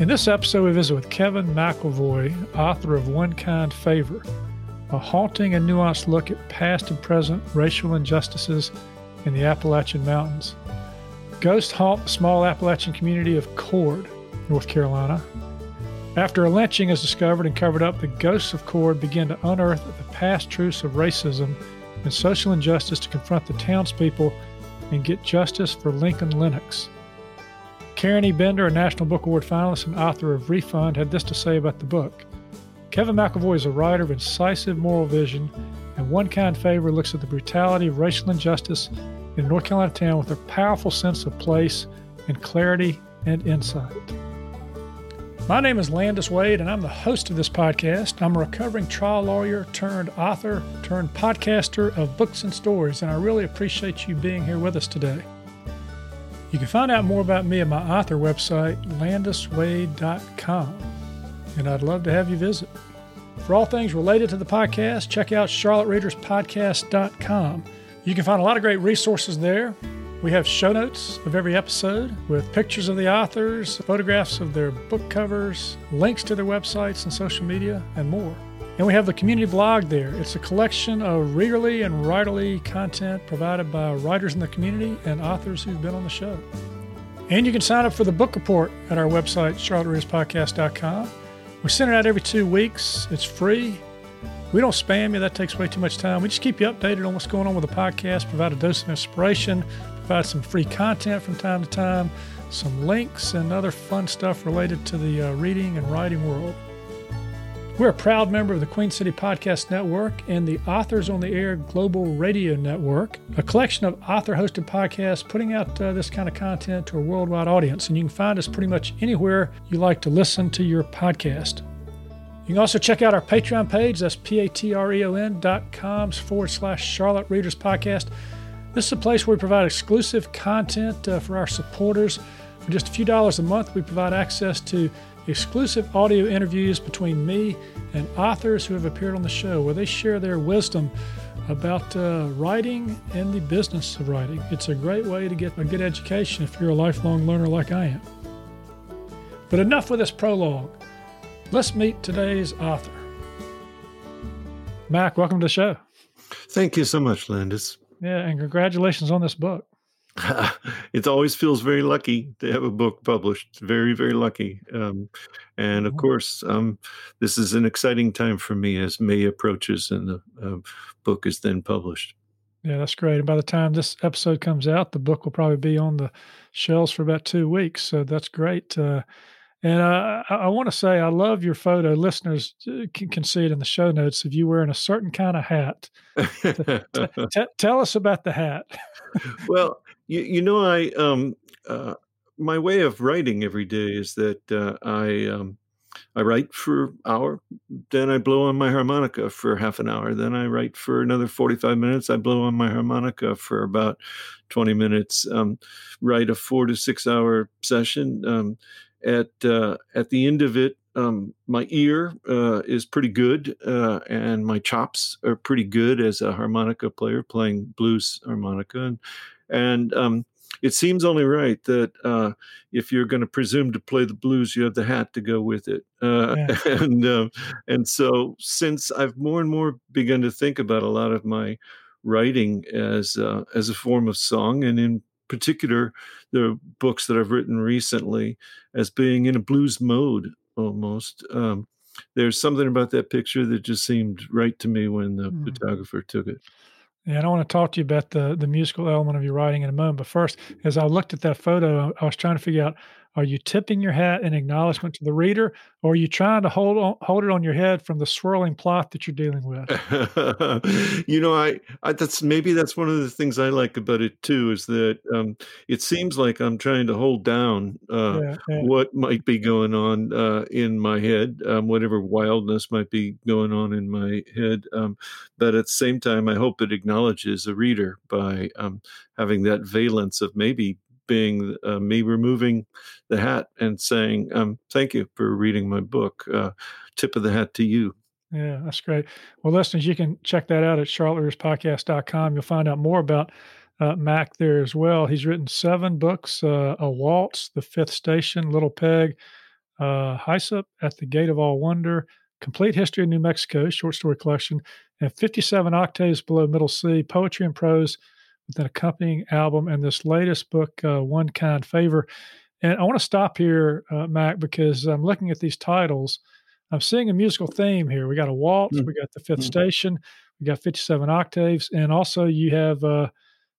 In this episode, we visit with Kevin McIlvoy, author of One Kind Favor, a haunting and nuanced look at past and present racial injustices in the Appalachian Mountains. Ghosts haunt the small Appalachian community of Cord, North Carolina. After a lynching is discovered and covered up, the ghosts of Cord begin to unearth the past truths of racism and social injustice to confront the townspeople and get justice for Lincoln Lennox. Karen E. Bender, a National Book Award finalist and author of Refund, had this to say about the book. Kevin McIlvoy is a writer of incisive moral vision, and One Kind Favor looks at the brutality of racial injustice in North Carolina town with a powerful sense of place and clarity and insight. My name is Landis Wade, and I'm the host of this podcast. I'm a recovering trial lawyer turned author turned podcaster of books and stories, and I really appreciate you being here with us today. You can find out more about me at my author website, landiswade.com, and I'd love to have you visit. For all things related to the podcast, check out charlottereaderspodcast.com. You can find a lot of great resources there. We have show notes of every episode with pictures of the authors, photographs of their book covers, links to their websites and social media, and more. And we have the community blog there. It's a collection of readerly and writerly content provided by writers in the community and authors who've been on the show. And you can sign up for the book report at our website, charlottereaderspodcast.com. We send it out every two weeks. It's free. We don't spam you, that takes way too much time. We just keep you updated on what's going on with the podcast, provide a dose of inspiration, provide some free content from time to time, some links, and other fun stuff related to the uh, reading and writing world. We're a proud member of the Queen City Podcast Network and the Authors on the Air Global Radio Network, a collection of author hosted podcasts putting out uh, this kind of content to a worldwide audience. And you can find us pretty much anywhere you like to listen to your podcast. You can also check out our Patreon page. That's p-a-t-r-e-o-n dot com forward slash Charlotte Readers Podcast. This is a place where we provide exclusive content uh, for our supporters. For just a few dollars a month, we provide access to exclusive audio interviews between me and authors who have appeared on the show where they share their wisdom about uh, writing and the business of writing. It's a great way to get a good education if you're a lifelong learner like I am. But enough with this prologue. Let's meet today's author. Mac, welcome to the show. Thank you so much, Landis. Yeah, and congratulations on this book. it always feels very lucky to have a book published. Very, very lucky. Um, and of course, um, this is an exciting time for me as May approaches and the uh, book is then published. Yeah, that's great. And by the time this episode comes out, the book will probably be on the shelves for about two weeks. So that's great. Uh, and uh, I, I want to say I love your photo. Listeners uh, can, can, see it in the show notes of you wearing a certain kind of hat. t- t- tell us about the hat. well, you, you know, I um, uh, my way of writing every day is that uh, I um, I write for hour, then I blow on my harmonica for half an hour, then I write for another forty five minutes. I blow on my harmonica for about twenty minutes. Um, write a four to six hour session um, at uh, at the end of it, um, my ear uh, is pretty good, uh, and my chops are pretty good as a harmonica player playing blues harmonica, and and um, it seems only right that uh, if you're going to presume to play the blues, you have the hat to go with it. Uh, yeah. And uh, and so since I've more and more begun to think about a lot of my writing as uh, as a form of song, and in particular the books that I've written recently as being in a blues mode almost. Um, there's something about that picture that just seemed right to me when the mm. photographer took it. Yeah, I don't want to talk to you about the the musical element of your writing in a moment. But first, as I looked at that photo, I was trying to figure out: Are you tipping your hat in acknowledgement to the reader, or are you trying to hold on, hold it on your head from the swirling plot that you're dealing with? you know, I, I, that's maybe that's one of the things I like about it too is that um, it seems like I'm trying to hold down uh, yeah, yeah. what might be going on uh, in my head, um, whatever wildness might be going on in my head. Um, but at the same time, I hope it acknowledges a reader by um, having that valence of maybe being uh, me removing the hat and saying, um, "Thank you for reading my book. Uh, tip of the hat to you." Yeah, that's great. Well, listeners, you can check that out at charlottereaderspodcast.com. You'll find out more about uh, Mac there as well. He's written seven books: uh, A Waltz, The Fifth Station, Little Peg, uh, Hyssop at the Gate of All Wonder, Complete History of New Mexico, short story collection, and 57 Octaves Below Middle C, Poetry and Prose with an accompanying album and this latest book, uh, One Kind Favor. And I want to stop here, uh, Mac, because I'm looking at these titles. I'm seeing a musical theme here. We got a waltz, mm-hmm. we got the 5th mm-hmm. station, we got 57 octaves, and also you have, uh,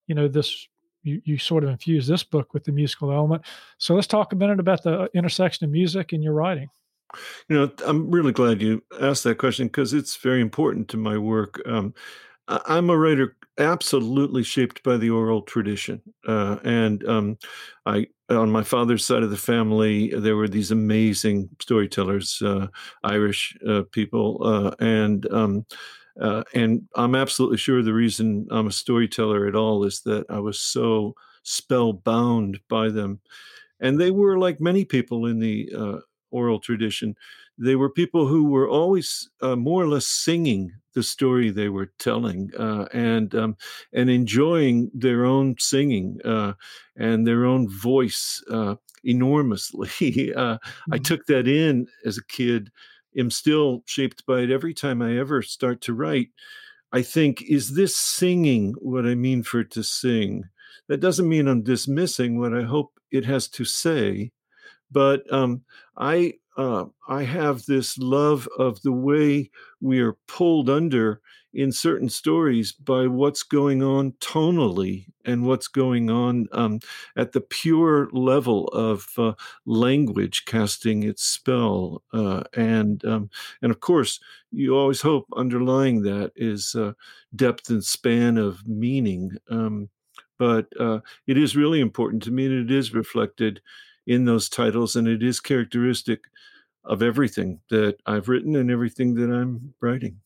you know, this. You, you sort of infuse this book with the musical element. So let's talk a minute about the intersection of music and your writing. You know, I'm really glad you asked that question because it's very important to my work. Um, I'm a writer absolutely shaped by the oral tradition. Uh, and um, I, on my father's side of the family, there were these amazing storytellers, uh, Irish uh, people, uh, and um, uh, and I'm absolutely sure the reason I'm a storyteller at all is that I was so spellbound by them, and they were like many people in the uh, oral tradition. They were people who were always more or less singing the story they were telling uh, and um, and enjoying their own singing uh, and their own voice uh, enormously. Uh, mm-hmm. I took that in as a kid. Am still shaped by it every time I ever start to write. I think, is this singing what I mean for it to sing? That doesn't mean I'm dismissing what I hope it has to say, but um, I uh, I have this love of the way we are pulled under in certain stories by what's going on tonally and what's going on um, at the pure level of uh, language casting its spell. Uh, and um, and of course, you always hope underlying that is uh, depth and span of meaning. Um, but uh, it is really important to me, and it is reflected in those titles, and it is characteristic of everything that I've written and everything that I'm writing.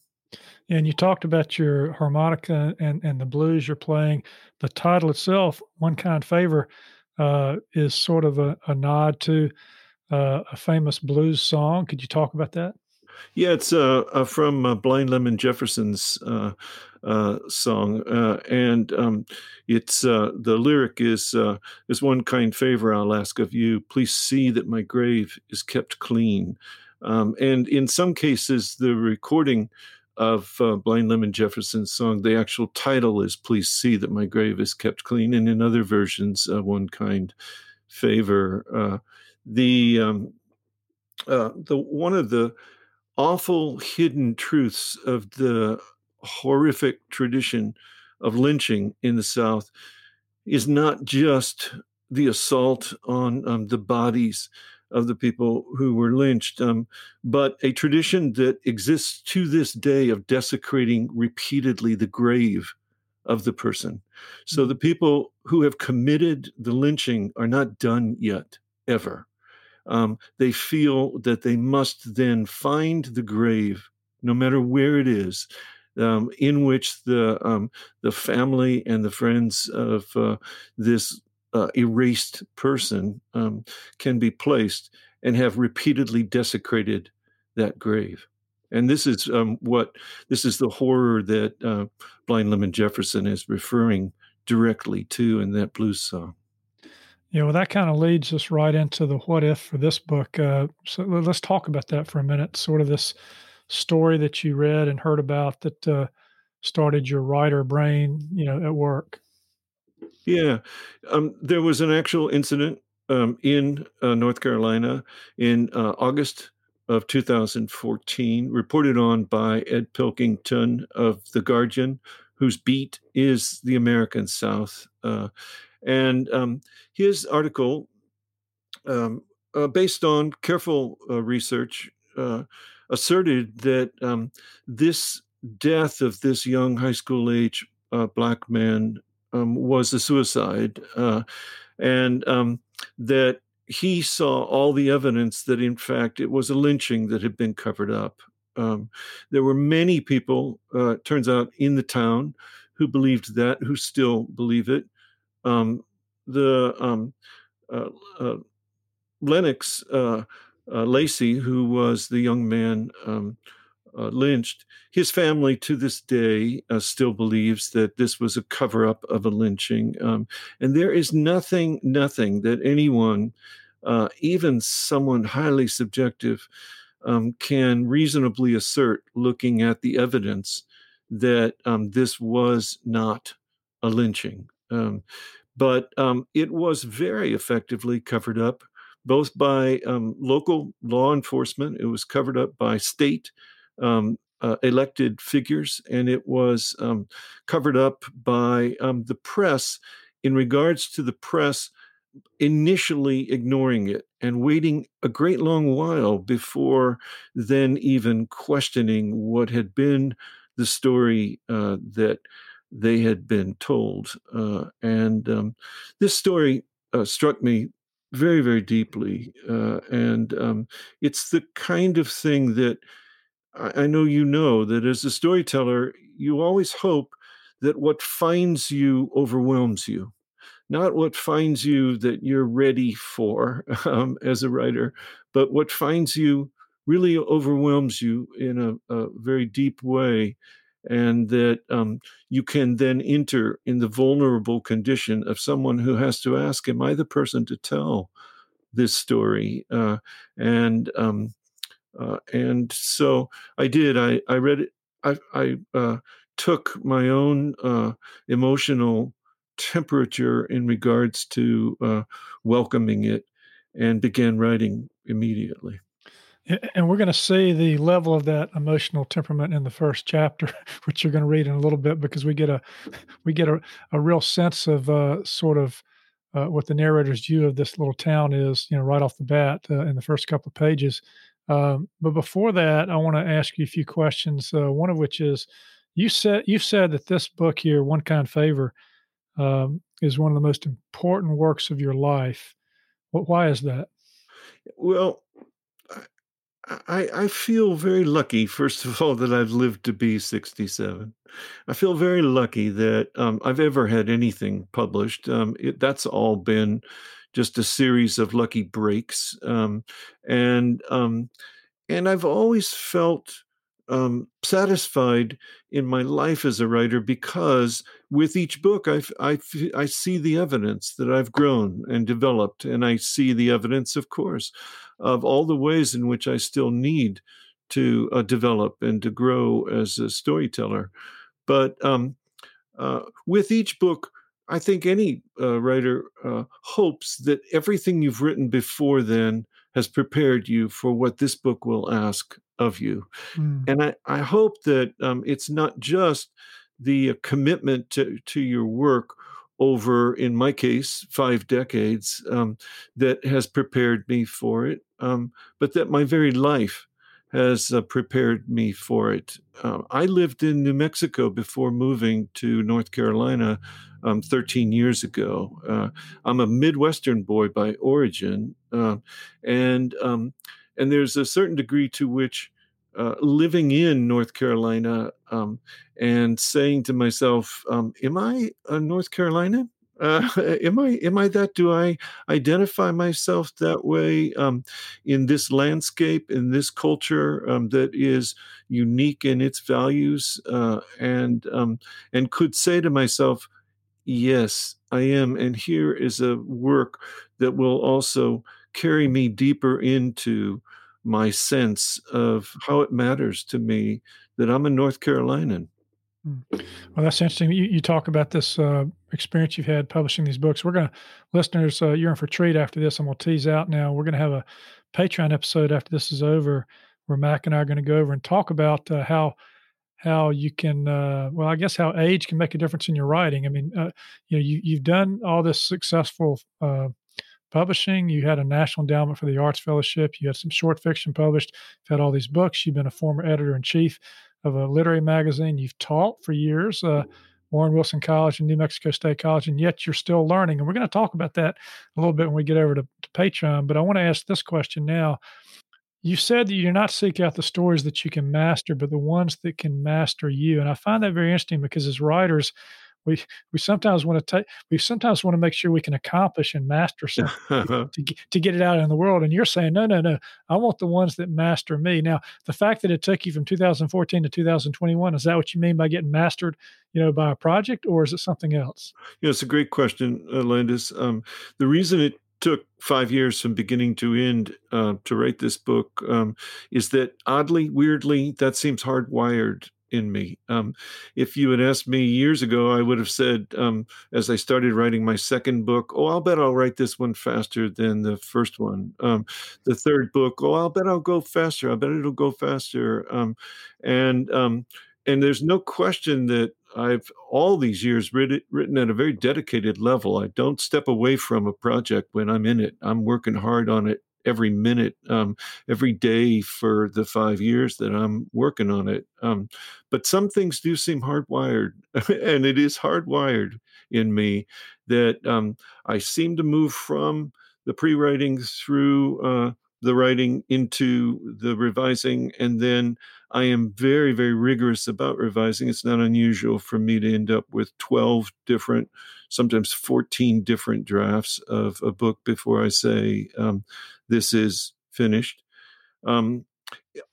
And you talked about your harmonica and, and the blues you're playing. The title itself, One Kind Favor, uh, is sort of a, a nod to uh, a famous blues song. Could you talk about that? Yeah, it's uh, uh from uh, Blind Lemon Jefferson's uh, uh, song, uh, and um, it's the lyric is "There's one kind favor I'll ask of you. Please see that my grave is kept clean." Um, and in some cases, the recording of Blind Lemon Jefferson's song, the actual title is "Please see that my grave is kept clean," and in other versions, "One kind favor." The um, the one of the awful hidden truths of the horrific tradition of lynching in the South is not just the assault on um, the bodies of the people who were lynched, um, but a tradition that exists to this day of desecrating repeatedly the grave of the person. So mm. the people who have committed the lynching are not done yet, ever. Um, they feel that they must then find the grave, no matter where it is, um, in which the um, the family and the friends of uh, this uh, erased person um, can be placed and have repeatedly desecrated that grave. And this is um, what this is the horror that uh, Blind Lemon Jefferson is referring directly to in that blues song. Yeah, well, that kind of leads us right into the what if for this book. Uh, so let's talk about that for a minute. Sort of this story that you read and heard about that uh, started your writer brain, you know, at work? Yeah, um, there was an actual incident um, in uh, North Carolina in uh, August of 2014, reported on by Ed Pilkington of The Guardian, whose beat is the American South. And um, his article um, uh, based on careful uh, research, uh, asserted that um, this death of this young high school age uh, black man um, was a suicide, uh, and um, that he saw all the evidence that, in fact, it was a lynching that had been covered up. Um, there were many people, uh, turns out, in the town who believed that, who still believe it. Um, the um, uh, uh, Lennon uh, uh, Lacy, who was the young man um, uh, lynched, his family to this day uh, still believes that this was a cover up of a lynching. Um, and there is nothing, nothing that anyone, even someone highly subjective, um, can reasonably assert looking at the evidence that um, this was not a lynching. Um, but um, it was very effectively covered up both by um, local law enforcement, it was covered up by state um, uh, elected figures, and it was um, covered up by um, the press in regards to the press initially ignoring it and waiting a great long while before then even questioning what had been the story uh, that they had been told. Uh, and um, this story uh, struck me very, very deeply. Uh, and um, it's the kind of thing that I, I know you know that as a storyteller, you always hope that what finds you overwhelms you, not what finds you that you're ready for um, as a writer, but what finds you really overwhelms you in a, a very deep way and that um, you can then enter in the vulnerable condition of someone who has to ask, Am I the person to tell this story? Uh, and um, uh, and so I did. I, I read it. I, I uh, took my own uh, emotional temperature in regards to uh, welcoming it and began writing immediately. And we're going to see the level of that emotional temperament in the first chapter, which you're going to read in a little bit, because we get a we get a, a real sense of uh, sort of uh, what the narrator's view of this little town is, you know, right off the bat uh, in the first couple of pages. Um, but before that, I want to ask you a few questions. Uh, one of which is, you said you said that this book here, One Kind Favor, um, is one of the most important works of your life. Why is that? Well, I, I feel very lucky, first of all, that I've lived to be 67. I feel very lucky that um, I've ever had anything published. Um, it, that's all been just a series of lucky breaks. Um, and um, and I've always felt um, satisfied in my life as a writer because with each book I, I, I see the evidence that I've grown and developed, and I see the evidence, of course, of all the ways in which I still need to uh, develop and to grow as a storyteller. But um, uh, with each book, I think any uh, writer uh, hopes that everything you've written before then has prepared you for what this book will ask of you. Mm. And I, I hope that um, it's not just the uh, commitment to, to your work over, in my case, five decades um, that has prepared me for it, um, but that my very life has uh, prepared me for it. Uh, I lived in New Mexico before moving to North Carolina um, 13 years ago. Uh, I'm a Midwestern boy by origin, uh, and um, and there's a certain degree to which uh, living in North Carolina um, and saying to myself, um, "Am I a North Carolina? Uh, am I am I that? Do I identify myself that way um, in this landscape, in this culture um, that is unique in its values, uh, and um, and could say to myself, yes, I am, and here is a work that will also carry me deeper into my sense of how it matters to me that I'm a North Carolinian. Hmm. Well, that's interesting. You, you talk about this uh, experience you've had publishing these books. We're going to, listeners, uh, you're in for a treat after this. I'm going to tease out now. We're going to have a Patreon episode after this is over where Mac and I are going to go over and talk about uh, how how you can uh, well i guess how age can make a difference in your writing i mean uh, you know you, you've done all this successful uh, publishing. You had a National Endowment for the Arts Fellowship. You had some short fiction published. You've had all these books. You've been a former editor in chief of a literary magazine. You've taught for years. Uh, Warren Wilson College and New Mexico State College, and yet you're still learning. And we're going to talk about that a little bit when we get over to, to Patreon. But I want to ask this question now. You said that you do not seek out the stories that you can master, but the ones that can master you. And I find that very interesting because as writers, we we sometimes want to take we sometimes want to make sure we can accomplish and master something to, get, to get it out in the world and you're saying no no no i want the ones that master me. Now the fact that it took you from 2014 to 2021 is that what you mean by getting mastered you know by a project or is it something else? Yeah it's a great question uh, landis. Um, the reason it took five years from beginning to end uh, to write this book um, is that oddly weirdly that seems hardwired in me. Um, if you had asked me years ago, I would have said, um, as I started writing my second book, oh, I'll bet I'll write this one faster than the first one. Um, the third book, oh, I'll bet I'll go faster. I bet it'll go faster. Um, and um, and there's no question that I've all these years written, written at a very dedicated level. I don't step away from a project when I'm in it. I'm working hard on it every minute, um, every day for the five years that I'm working on it. Um, but some things do seem hardwired, and it is hardwired in me that um, I seem to move from the pre-writing through uh, the writing into the revising, and then I am very, very rigorous about revising. It's not unusual for me to end up with 12 different, sometimes 14 different drafts of a book before I say, um, this is finished. Um,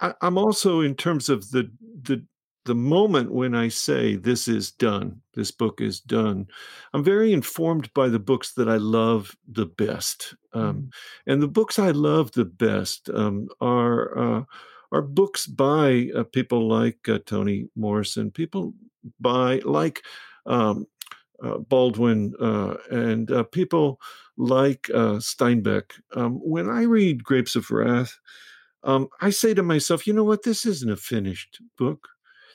I, am also, in terms of the, the, the moment when I say this is done, this book is done, I'm very informed by the books that I love the best. Um, mm. And the books I love the best um, are uh, are books by uh, people like uh, Toni Morrison, people by like um, Baldwin, uh, and uh, people like uh, Steinbeck. Um, when I read Grapes of Wrath, um, I say to myself, you know what? This isn't a finished book.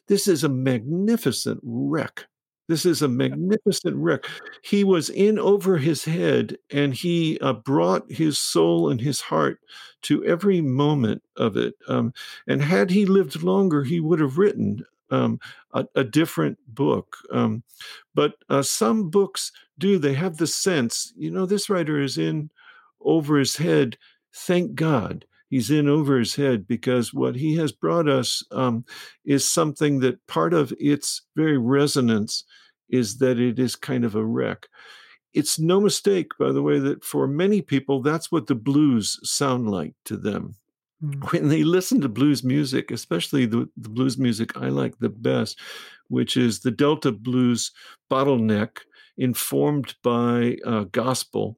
This is a magnificent wreck. This is a magnificent wreck. He was in over his head and he uh, brought his soul and his heart to every moment of it. Um, and had he lived longer, he would have written um, a, a, different book. Um, but uh, some books do, they have the sense, you know, this writer is in over his head. Thank God he's in over his head because what he has brought us um, is something that part of its very resonance is that it is kind of a wreck. It's no mistake, by the way, that for many people, that's what the blues sound like to them. Mm. When they listen to blues music, especially the, the blues music I like the best, which is the Delta blues bottleneck informed by uh, gospel,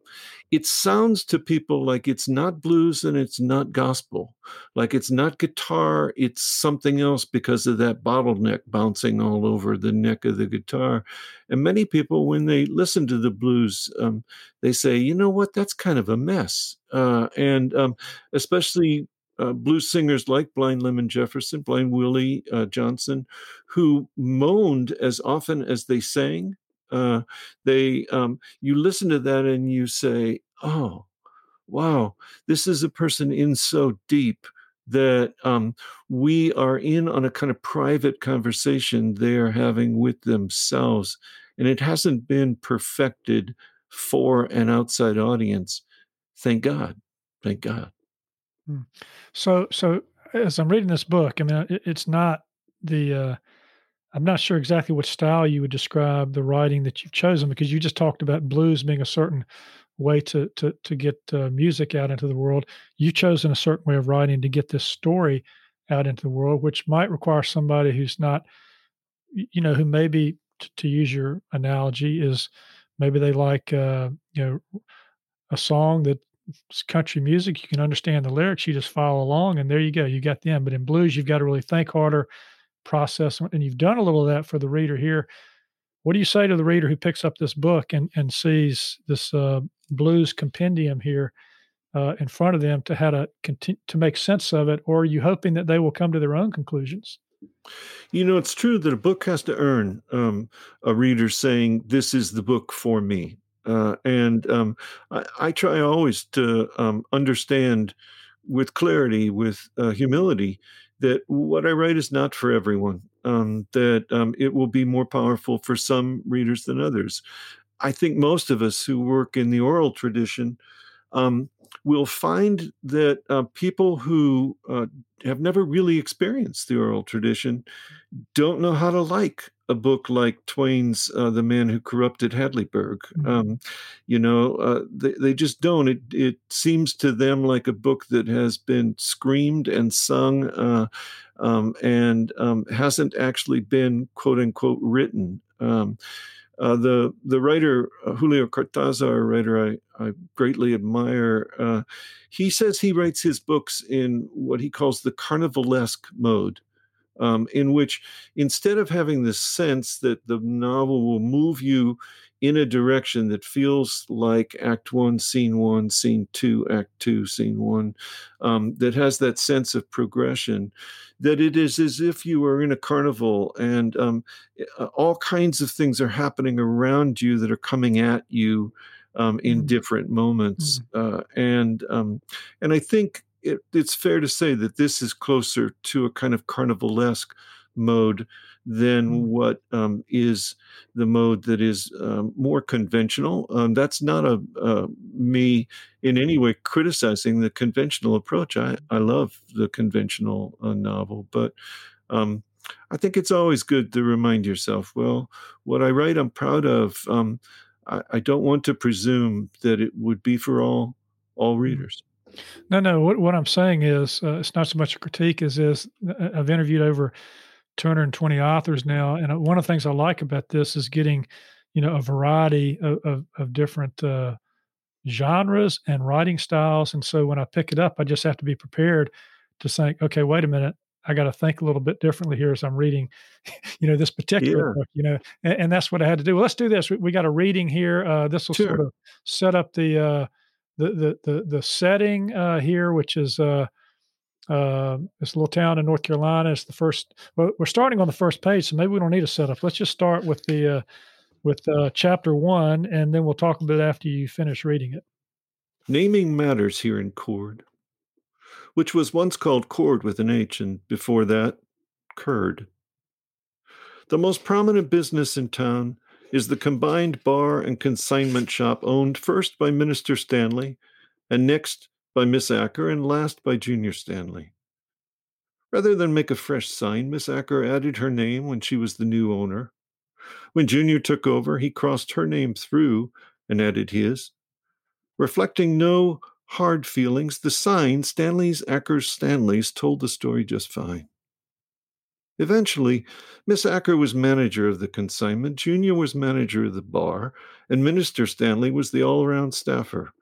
it sounds to people like it's not blues and it's not gospel, like it's not guitar, it's something else because of that bottleneck bouncing all over the neck of the guitar. And many people, when they listen to the blues, um, they say, you know what, that's kind of a mess. Uh, and um, especially uh, blues singers like Blind Lemon Jefferson, Blind Willie uh, Johnson, who moaned as often as they sang uh, they um, you listen to that and you say, "Oh, wow, this is a person in so deep." That um, we are in on a kind of private conversation they are having with themselves, and it hasn't been perfected for an outside audience. Thank God. Thank God. Hmm. So, so as I'm reading this book, I mean, it, it's not the uh, I'm not sure exactly what style you would describe the writing that you've chosen because you just talked about blues being a certain way to to to get uh, music out into the world. You've chosen a certain way of writing to get this story out into the world, which might require somebody who's not, you know, who maybe t- to use your analogy is maybe they like uh, you know a song that country music you can understand the lyrics you just follow along and there you go you got them. But in blues you've got to really think harder process and you've done a little of that for the reader here. What do you say to the reader who picks up this book and, and sees this uh, blues compendium here uh, in front of them to how to continue to make sense of it or are you hoping that they will come to their own conclusions? You know it's true that a book has to earn um, a reader saying this is the book for me Uh, and um, I, I, try always to um, understand with clarity, with uh, humility, that what I write is not for everyone, um, that um, it will be more powerful for some readers than others. I think most of us who work in the oral tradition um, will find that uh, people who uh, have never really experienced the oral tradition don't know how to like a book like Twain's uh, "The Man Who Corrupted Hadleyburg." Mm-hmm. Um, you know, uh, they they just don't. It it seems to them like a book that has been screamed and sung, uh, um, and um, hasn't actually been quote unquote written. Uh, the the writer uh, Julio Cortázar, a writer I, I greatly admire, uh, he says he writes his books in what he calls the carnivalesque mode um, in which instead of having the sense that the novel will move you in a direction that feels like Act One, Scene One, Scene Two, Act Two, Scene One, um, that has that sense of progression, that it is as if you are in a carnival and um, uh, all kinds of things are happening around you that are coming at you. Um, in mm-hmm. different moments, mm-hmm. uh, and um, and I think it, it's fair to say that this is closer to a kind of carnivalesque mode than mm. what um, is the mode that is um, more conventional. Um, that's not a uh, me in any way criticizing the conventional approach. I, I love the conventional uh, novel, but um, I think it's always good to remind yourself, well, what I write, I'm proud of. Um, I, I, don't want to presume that it would be for all all mm. readers. No, no. What what I'm saying is, uh, it's not so much a critique as is. Uh, I've interviewed over 220 authors now, and uh, one of the things I like about this is getting, you know, a variety of of, of different uh, genres and writing styles. And so when I pick it up, I just have to be prepared to think, okay, wait a minute. I got to think a little bit differently here as I'm reading, you know, this particular yeah. book, you know, and, and, that's what I had to do. Well, let's do this. We, we got a reading here. Uh, this will sure. sort of set up the, uh, the the the, the setting uh, here, which is uh, uh, this little town in North Carolina. It's the first. Well, we're starting on the first page, so maybe we don't need a setup. Let's just start with the uh, with uh, chapter one, and then we'll talk a bit after you finish reading it. Naming matters here in Cord, which was once called Cord with an H, and before that, Curd. The most prominent business in town is the combined bar and consignment shop owned first by Minister Stanley and next by Miss Acker and last by Junior Stanley. Rather than make a fresh sign, Miss Acker added her name when she was the new owner. When Junior took over, he crossed her name through and added his. Reflecting no hard feelings, the sign, Stanley's Acker's Stanley's, told the story just fine. Eventually, Miss Acker was manager of the consignment, Junior was manager of the bar, and Minister Stanley was the all around staffer.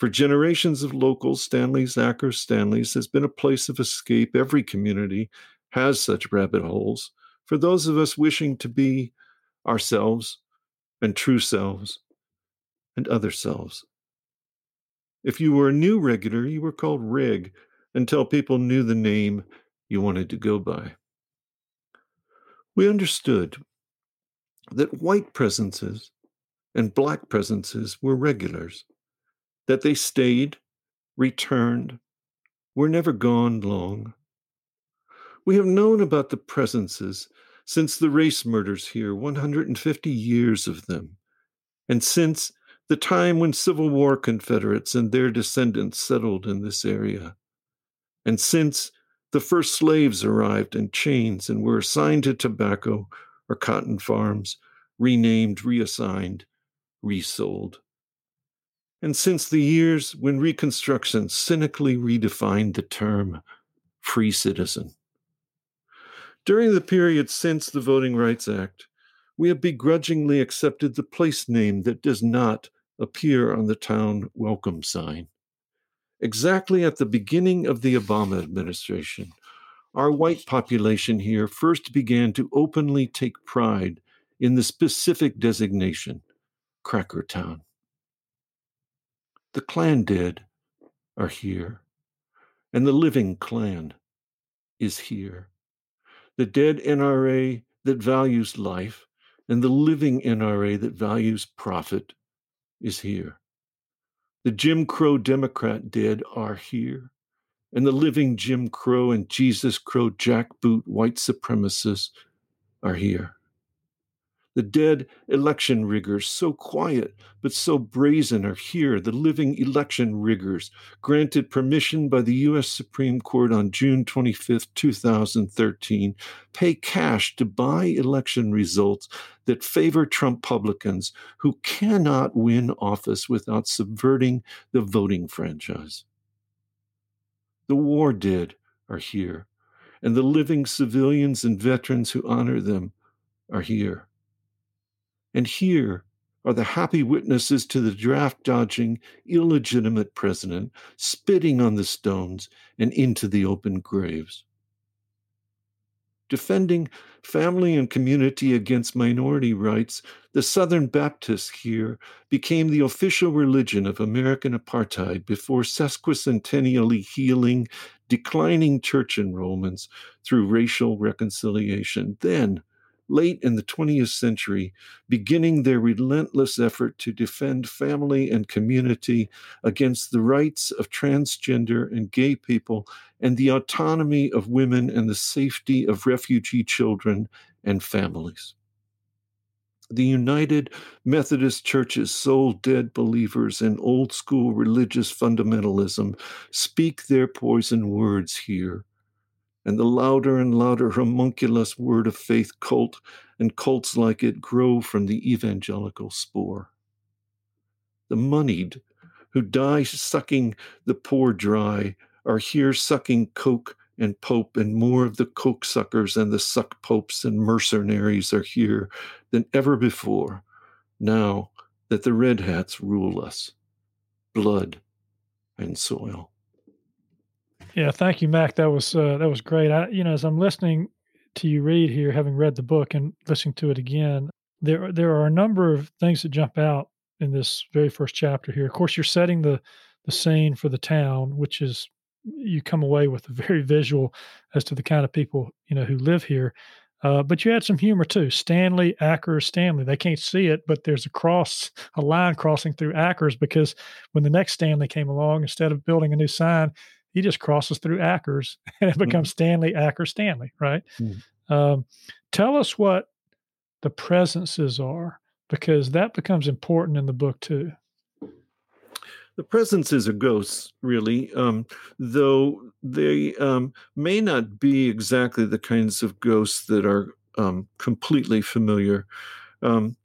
For generations of locals, Stanley's Acker Stanley's has been a place of escape. Every community has such rabbit holes for those of us wishing to be ourselves and true selves and other selves. If you were a new regular, you were called Rig until people knew the name you wanted to go by. We understood that white presences and black presences were regulars, that they stayed, returned, were never gone long. We have known about the presences since the race murders here, 150 years of them, and since the time when Civil War Confederates and their descendants settled in this area, and since the first slaves arrived in chains and were assigned to tobacco or cotton farms, renamed, reassigned, resold. And since the years when Reconstruction cynically redefined the term free citizen. During the period since the Voting Rights Act, we have begrudgingly accepted the place name that does not appear on the town welcome sign exactly at the beginning of the Obama administration, our white population here first began to openly take pride in the specific designation, Crackertown. The Klan dead are here, and the living Klan is here. The dead NRA that values life, and the living NRA that values profit is here. The Jim Crow Democrat dead are here, and the living Jim Crow and Jesus Crow jackboot white supremacists are here. The dead election riggers, so quiet but so brazen, are here. The living election riggers, granted permission by the U.S. Supreme Court on June 25, 2013, pay cash to buy election results that favor Trump publicans who cannot win office without subverting the voting franchise. The war dead are here, and the living civilians and veterans who honor them are here. And here are the happy witnesses to the draft dodging, illegitimate president spitting on the stones and into the open graves. Defending family and community against minority rights, the Southern Baptists here became the official religion of American apartheid before sesquicentennially healing declining church enrollments through racial reconciliation. Then, late in the 20th century, beginning their relentless effort to defend family and community against the rights of transgender and gay people and the autonomy of women and the safety of refugee children and families. The United Methodist Church's soul dead believers in old school religious fundamentalism speak their poison words here and the louder and louder homunculus word of faith cult and cults like it grow from the evangelical spore. The moneyed who die sucking the poor dry are here sucking coke and pope, and more of the coke suckers and the suck popes and mercenaries are here than ever before, now that the red hats rule us. Blood and soil. Yeah, thank you, Mac. That was uh, that was great. I, you know, as I'm listening to you read here, having read the book and listening to it again, there there are a number of things that jump out in this very first chapter here. Of course, you're setting the the scene for the town, which is you come away with a very visual as to the kind of people you know who live here. Uh, but you had some humor too. Stanley, Ackers, Stanley. They can't see it, but there's a cross, a line crossing through Ackers because when the next Stanley came along, instead of building a new sign, he just crosses through Ackers and it mm-hmm. becomes mm. Stanley Acker Stanley, right? Mm. Um, tell us what the presences are because that becomes important in the book too. The presences are ghosts, really, um, though they um, may not be exactly the kinds of ghosts that are um, completely familiar. Um,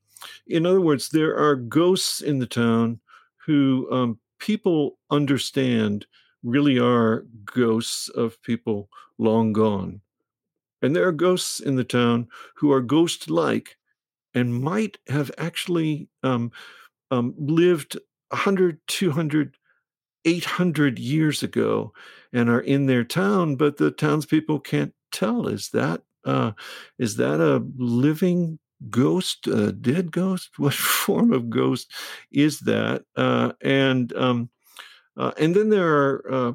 in other words, there are ghosts in the town who um, people understand really are ghosts of people long gone. And there are ghosts in the town who are ghost like and might have actually um, um, lived 100, 200, 800 years ago and are in their town, but the townspeople can't tell. Is that uh, is that a living ghost, a dead ghost? What form of ghost is that? Uh, and um, uh, and then there are uh,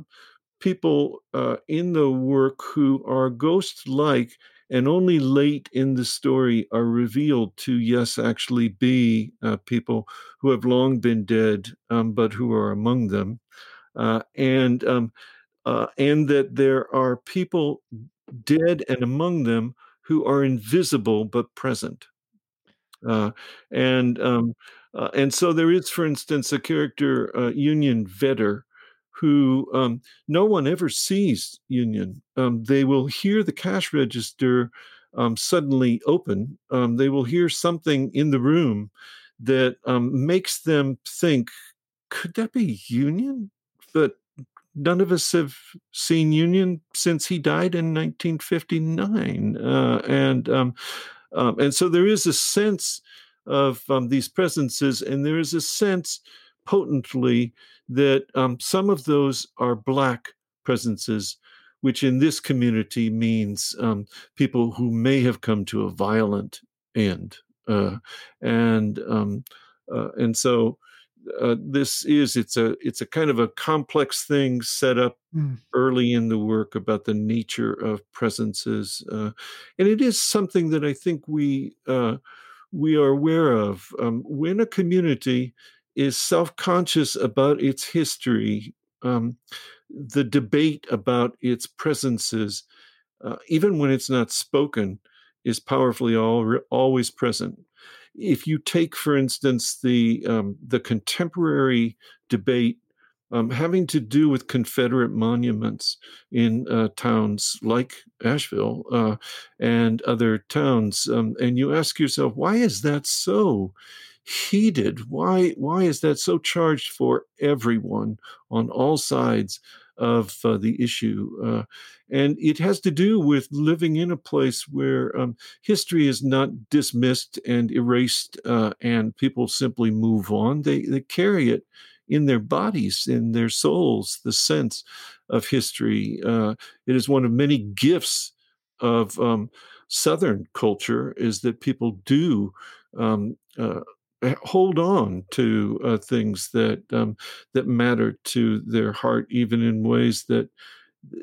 people uh, in the work who are ghost like and only late in the story are revealed to, yes, actually be uh, people who have long been dead, um, but who are among them. Uh, and um, uh, and that there are people dead and among them who are invisible but present. and um, uh, and so there is, for instance, a character, uh, Union Vetter, who um, no one ever sees Union. Um, they will hear the cash register um, suddenly open. Um, they will hear something in the room that um, makes them think, could that be Union? But none of us have seen Union since he died in 1959. Uh, and um, and so there is a sense of um, these presences, and there is a sense potently that um, some of those are black presences, which in this community means um, people who may have come to a violent end, uh, and um, uh, and so. Uh, this is it's a it's a kind of a complex thing set up mm. early in the work about the nature of presences uh, and it is something that I think we uh, we are aware of. Um, when a community is self conscious about its history, um, the debate about its presences, uh, even when it's not spoken, is powerfully all, always present. If you take, for instance, the um, the contemporary debate um, having to do with Confederate monuments in uh, towns like Asheville uh, and other towns, um, and you ask yourself, why is that so? heated why why is that so charged for everyone on all sides of uh, the issue. Uh, and it has to do with living in a place where um, history is not dismissed and erased, uh, and people simply move on. They, they carry it in their bodies, in their souls, the sense of history. Uh, it is one of many gifts of um, Southern culture, is that people do. Um, uh, hold on to uh, things that um, that matter to their heart, even in ways that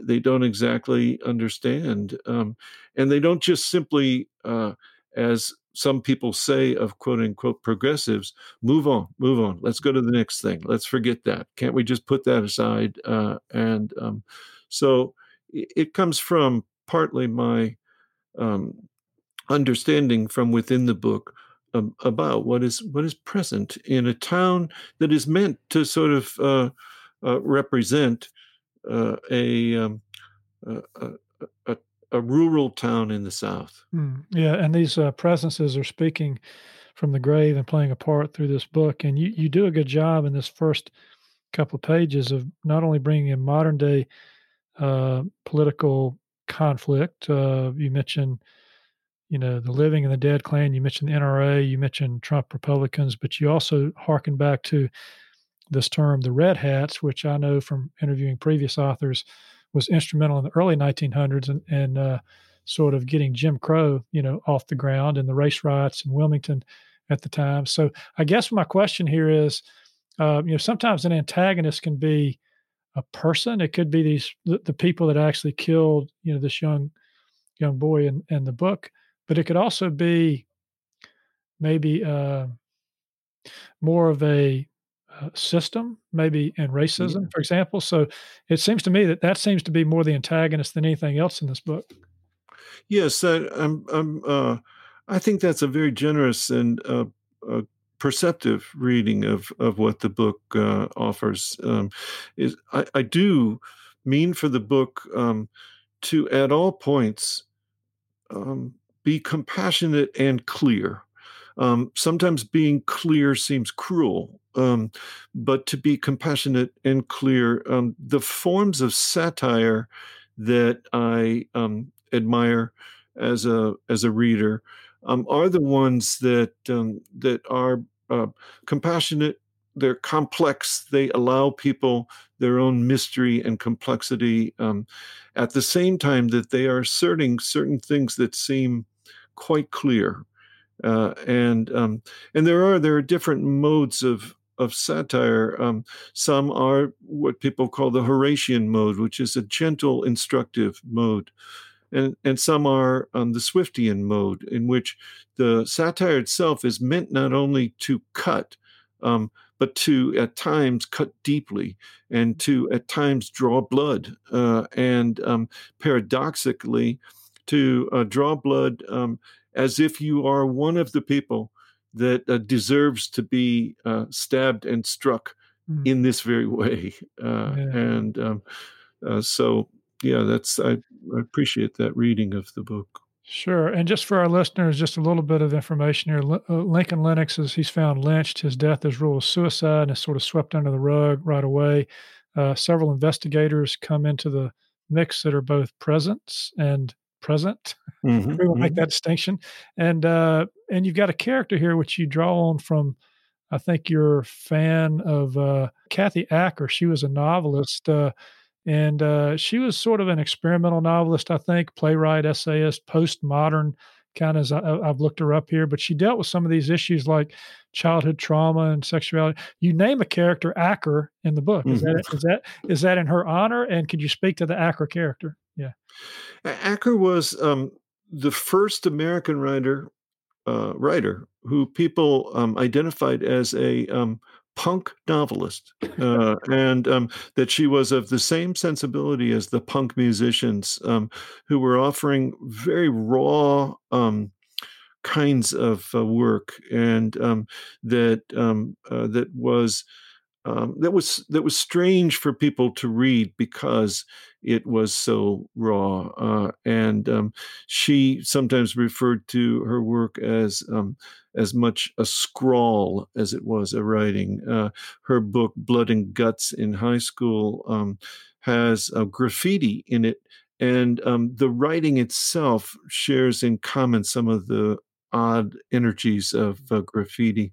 they don't exactly understand, um, and they don't just simply, uh, as some people say of quote unquote progressives, move on, move on. Let's go to the next thing. Let's forget that. Can't we just put that aside? Uh, and um, so it comes from partly my um, understanding from within the book um, about what is what is present in a town that is meant to sort of uh, uh, represent uh, a, um, a, a, a rural town in the south. Mm, yeah, and these uh, presences are speaking from the grave and playing a part through this book. And you you do a good job in this first couple of pages of not only bringing in modern day uh, political conflict. Uh, you mentioned you know, the living and the dead clan. You mentioned the NRA, you mentioned Trump Republicans, but you also harken back to this term, the Red Hats, which I know from interviewing previous authors was instrumental in the early 1900s and, and uh, sort of getting Jim Crow, you know, off the ground and the race riots in Wilmington at the time. So I guess my question here is, uh, you know, sometimes an antagonist can be a person. It could be these the, the people that actually killed, you know, this young young boy in, in the book but it could also be maybe uh, more of a uh, system, maybe in racism, yeah. for example. So it seems to me that that seems to be more the antagonist than anything else in this book. Yes, I, I'm. I'm uh, I think that's a very generous and uh, perceptive reading of of what the book uh, offers. Um, is I, I, do mean for the book um, to at all points um, be compassionate and clear. Um, sometimes being clear seems cruel, um, but to be compassionate and clear, um, the forms of satire that I um, admire as a as a reader um, are the ones that um, that are uh, compassionate. They're complex. They allow people their own mystery and complexity. at the same time that they are asserting certain things that seem quite clear. Uh, and um, and there are there are different modes of of satire. Um, some are what people call the Horatian mode, which is a gentle, instructive mode, and and some are um, the Swiftian mode, in which the satire itself is meant not only to cut, um, but to at times cut deeply, and to at times draw blood, uh, and um, paradoxically to uh, draw blood um, as if you are one of the people that uh, deserves to be uh, stabbed and struck mm. in this very way. Uh, yeah. And um, uh, so, yeah, that's I, I, appreciate that reading of the book. Sure, and just for our listeners, just a little bit of information here. Uh, Lincoln Lennon is he's found lynched. His death is ruled suicide and is sort of swept under the rug right away. several investigators come into the mix that are both present and present. Mm-hmm, we will mm-hmm. make that distinction. And uh, and you've got a character here which you draw on from. I think you're a fan of uh, Kathy Acker. She was a novelist, uh, and uh, she was sort of an experimental novelist. I think playwright, essayist, postmodern kind of. As I, have looked her up here, but she dealt with some of these issues like childhood trauma and sexuality. You name a character Acker in the book. Is mm-hmm. that is that is that in her honor? And could you speak to the Acker character? Yeah. Acker was um, the first American writer uh, writer who people um, identified as a um, punk novelist, uh, and um, that she was of the same sensibility as the punk musicians um, who were offering very raw um, kinds of uh, work, and um, that um, uh, that was. Um, that was that was strange for people to read because it was so raw. Uh, and um, she sometimes referred to her work as um, as much a scrawl as it was a writing. Uh, her book Blood and Guts in high school um, has a graffiti in it, and um, the writing itself shares in common some of the odd energies of uh, graffiti.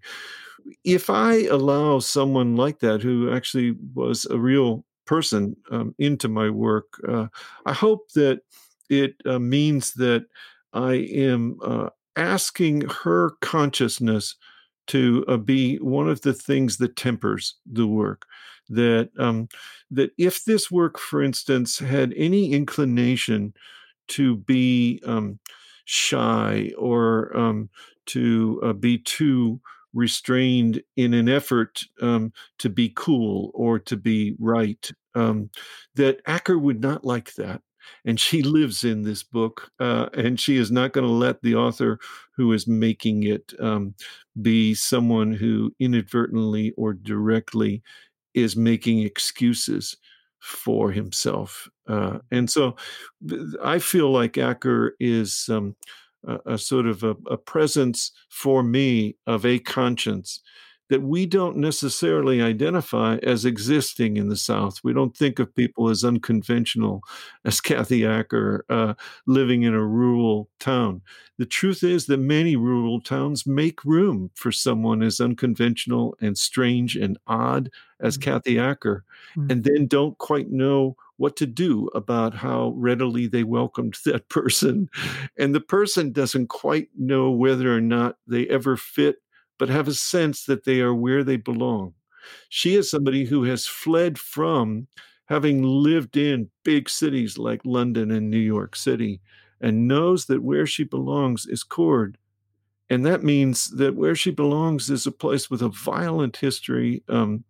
If I allow someone like that, who actually was a real person, um, into my work, uh, I hope that it uh, means that I am uh, asking her consciousness to uh, be one of the things that tempers the work. That um, that if this work, for instance, had any inclination to be um, shy or um, to uh, be too restrained in an effort um, to be cool or to be right, um, that Acker would not like that and she lives in this book, uh, and she is not going to let the author who is making it um, be someone who inadvertently or directly is making excuses for himself. Uh, and so I feel like Acker is um, a, sort of a, a presence for me of a conscience that we don't necessarily identify as existing in the South. We don't think of people as unconventional as Kathy Acker uh, living in a rural town. The truth is that many rural towns make room for someone as unconventional and strange and odd as mm-hmm. Kathy Acker, mm-hmm. and then don't quite know what to do about how readily they welcomed that person. And the person doesn't quite know whether or not they ever fit but have a sense that they are where they belong. She is somebody who has fled from having lived in big cities like London and New York City and knows that where she belongs is Chord. And that means that where she belongs is a place with a violent history um,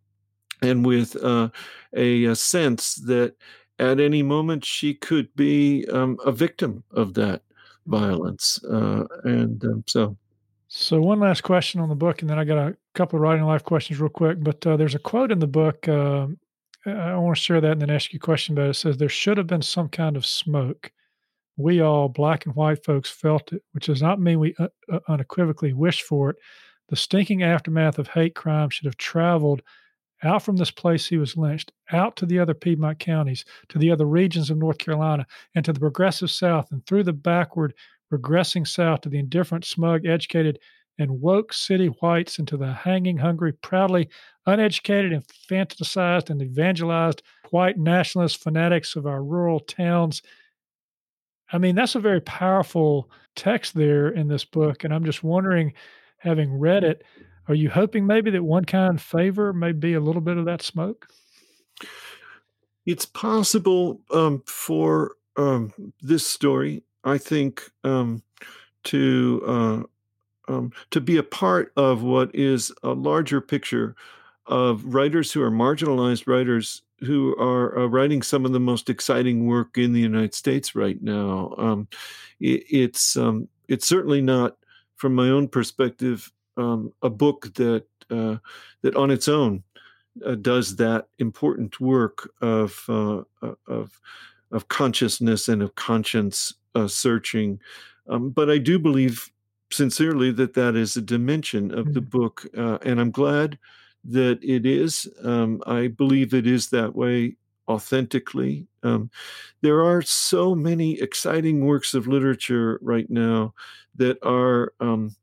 and with uh, a, a, sense that at any moment she could be um, a victim of that violence. Uh, and um, so so, one last question on the book, and then I got a couple of writing life questions real quick. But uh, there's a quote in the book. Uh, I want to share that and then ask you a question about it. It says, There should have been some kind of smoke. We all, black and white folks, felt it, which does not mean we uh, uh unequivocally wish for it. The stinking aftermath of hate crime should have traveled out from this place he was lynched, out to the other Piedmont counties, to the other regions of North Carolina, and to the progressive South, and through the backward regressing south to the indifferent, smug, educated, and woke city whites and to the hanging, hungry, proudly uneducated, infanticized, and evangelized white nationalist fanatics of our rural towns. I mean, that's a very powerful text there in this book. And I'm just wondering, having read it, are you hoping maybe that one kind favor may be a little bit of that smoke? It's possible um, for um, this story I think um, to uh, um, to be a part of what is a larger picture of writers who are marginalized writers who are uh, writing some of the most exciting work in the United States right now. Um, it, it's um, it's certainly not, from my own perspective, um, a book that uh, that on its own uh, does that important work of uh, of of consciousness and of conscience uh, searching. Um, but I do believe sincerely that that is a dimension of mm-hmm. the book, uh, and I'm glad that it is. Um, I believe it is that way authentically. Um, there are so many exciting works of literature right now that are um,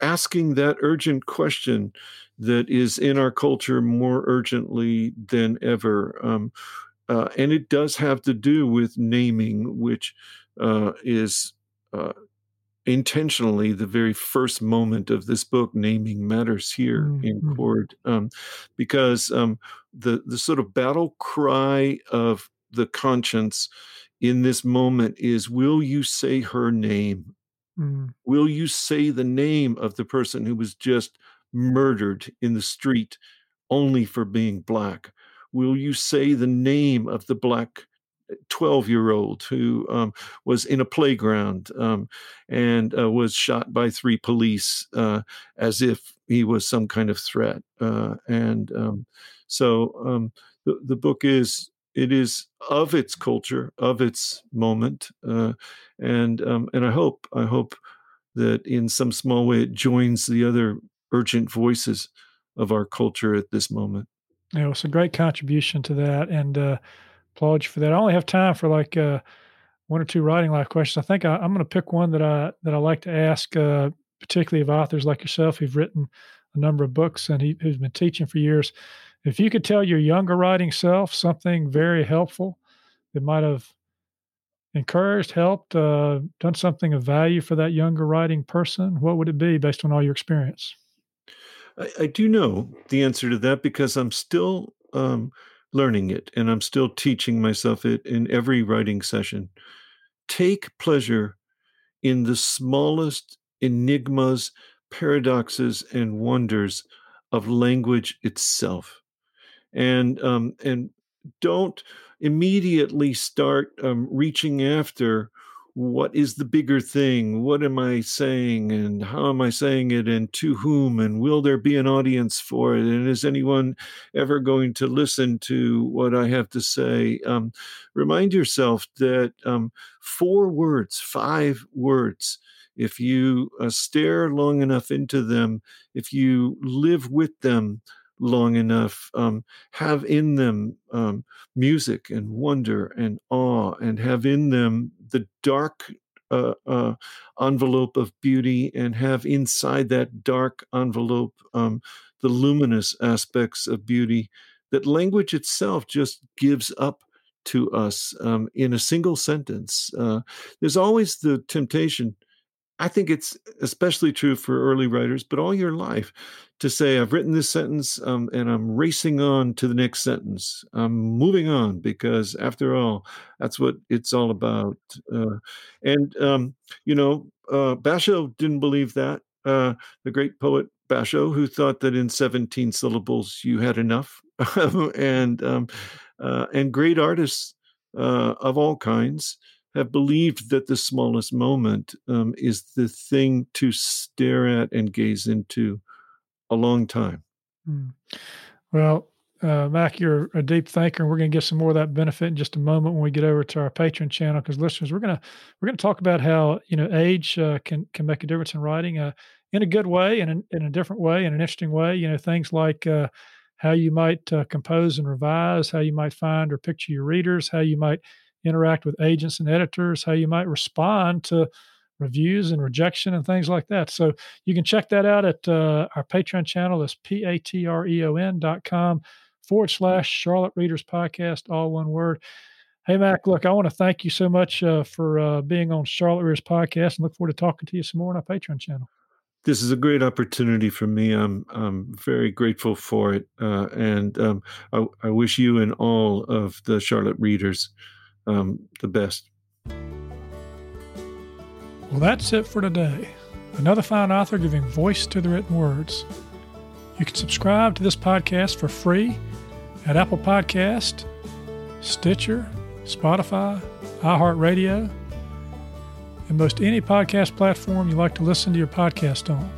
asking that urgent question that is in our culture more urgently than ever. Um, uh, and it does have to do with naming, which uh, is uh, intentionally the very first moment of this book naming matters here mm-hmm. in court um, because um, the the sort of battle cry of the conscience in this moment is will you say her name mm. will you say the name of the person who was just murdered in the street only for being black? Will you say the name of the black 12 year old who um, was in a playground um, and uh, was shot by three police uh, as if he was some kind of threat. Uh, and um, so um, the, the book is it is of its culture, of its moment, uh, and um, and I hope I hope that in some small way it joins the other urgent voices of our culture at this moment. Yeah, it's a great contribution to that, and uh, applaud you for that. I only have time for like uh, one or two writing life questions. I think I, am going to pick one that I that I like to ask, uh, particularly of authors like yourself who've written a number of books and he, who's been teaching for years. If you could tell your younger writing self something very helpful that might have encouraged, helped, uh, done something of value for that younger writing person, what would it be based on all your experience? I, I do know the answer to that because I'm still um, learning it and I'm still teaching myself it in every writing session. Take pleasure in the smallest enigmas, paradoxes, and wonders of language itself. And um, and don't immediately start um, reaching after what is the bigger thing? What am I saying? And how am I saying it? And to whom? And will there be an audience for it? And is anyone ever going to listen to what I have to say? Um, remind yourself that um, four words, five words, if you uh, stare long enough into them, if you live with them, long enough um, have in them um, music and wonder and awe and have in them the dark uh, uh, envelope of beauty and have inside that dark envelope um, the luminous aspects of beauty that language itself just gives up to us um, in a single sentence. Uh, there's always the temptation I think it's especially true for early writers, but all your life to say, I've written this sentence um, and I'm racing on to the next sentence. I'm moving on because, after all, that's what it's all about. Uh, and, um, you know, uh, Basho didn't believe that. Uh, the great poet Basho, who thought that in 17 syllables you had enough. and, um, uh, and great artists uh, of all kinds have believed that the smallest moment um, is the thing to stare at and gaze into a long time. Mm. Well, uh, Mac, you're a deep thinker, and we're going to get some more of that benefit in just a moment when we get over to our Patreon channel. Because listeners, we're gonna we're gonna talk about how you know age uh, can can make a difference in writing, uh, in a good way, and in, in a different way, in an interesting way. You know, things like uh, how you might uh, compose and revise, how you might find or picture your readers, how you might interact with agents and editors, how you might respond to reviews and rejection and things like that. So you can check that out at uh, our Patreon channel. That's p-a-t-r-e-o-n dot com forward slash Charlotte Readers Podcast, all one word. Hey, Mac, look, I want to thank you so much uh, for uh, being on Charlotte Readers Podcast and look forward to talking to you some more on our Patreon channel. This is a great opportunity for me. I'm I'm very grateful for it, uh, and um, I, I wish you and all of the Charlotte readers um, the best. Well, that's it for today. Another fine author giving voice to the written words. You can subscribe to this podcast for free at Apple Podcast, Stitcher, Spotify, iHeartRadio, and most any podcast platform you like to listen to your podcast on.